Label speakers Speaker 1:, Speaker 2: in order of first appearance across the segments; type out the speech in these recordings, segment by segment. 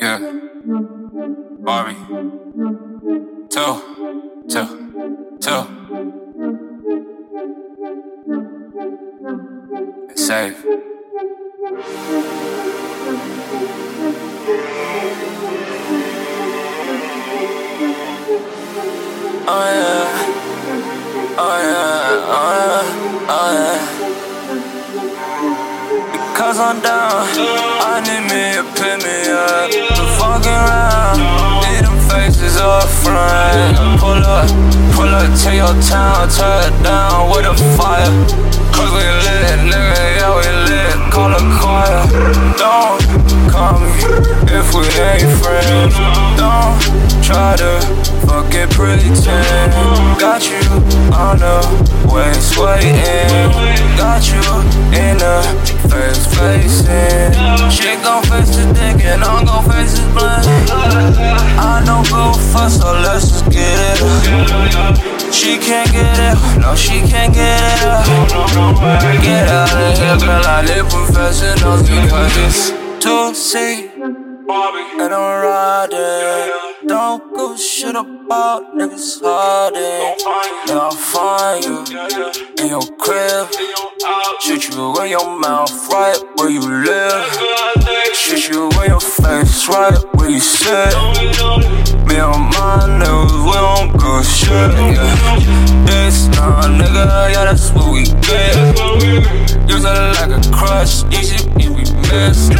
Speaker 1: Yeah. Barbie. Two. Two. Two. Save. Oh yeah. Oh yeah. Because I'm down, I need me to pick me up. The fucking round, need them faces up front. Pull up, pull up to your town, turn it down with a fire. Cause we lit, nigga, yeah, we lit. Call a choir. Don't call me if we ain't friends. Don't try to fucking pretend. Got you on the waist waiting. Got you first, so let's just get it. She can't get it, no, she can't get it up. Get out of here, girl, I live professionals because it's to see. And I'm riding. Don't go shit about niggas hiding. Yeah, I'll find you in your crib. Shoot you in your mouth, right where you live. You your right you sit. Me and my niggas, we don't go shit. Yeah. This nah, nigga, yeah, that's what we get. Use it like a crush, easy if we miss.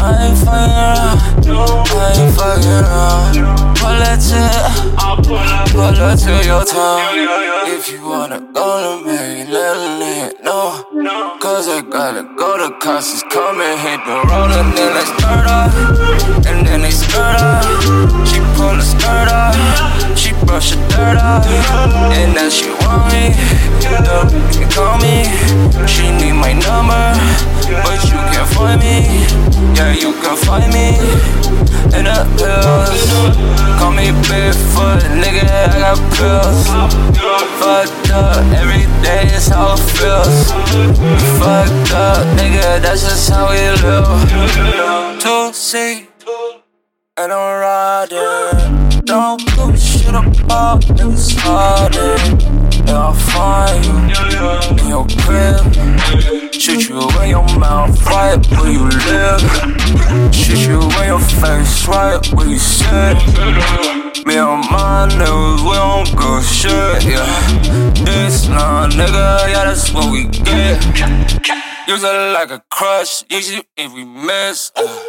Speaker 1: I ain't fucking around, I ain't fucking around. Pull it to, pull it to your town. If you wanna go to me, let a nigga know. Cause I gotta go to classes, come and hit the road and then they start off. And then they skirt off. She pull the skirt she brush the dirt off. And then she want me, don't you can call me. She need my number, but you can't find me. Yeah, you can find me in the pills. Me Bigfoot, nigga, I got pills. Fucked up, every day is how it feels. Fucked up, nigga, that's just how we live. To see, and I'm riding. Don't a shit about niggas hiding. Yeah, I'll find you in your crib. Shoot you in your mouth, right where you live. Shoot you in your face, right where you sit. Me and my niggas, we don't go shit, yeah. This nah, nigga, yeah, that's what we get. Use it like a crush, easy if we miss. Uh.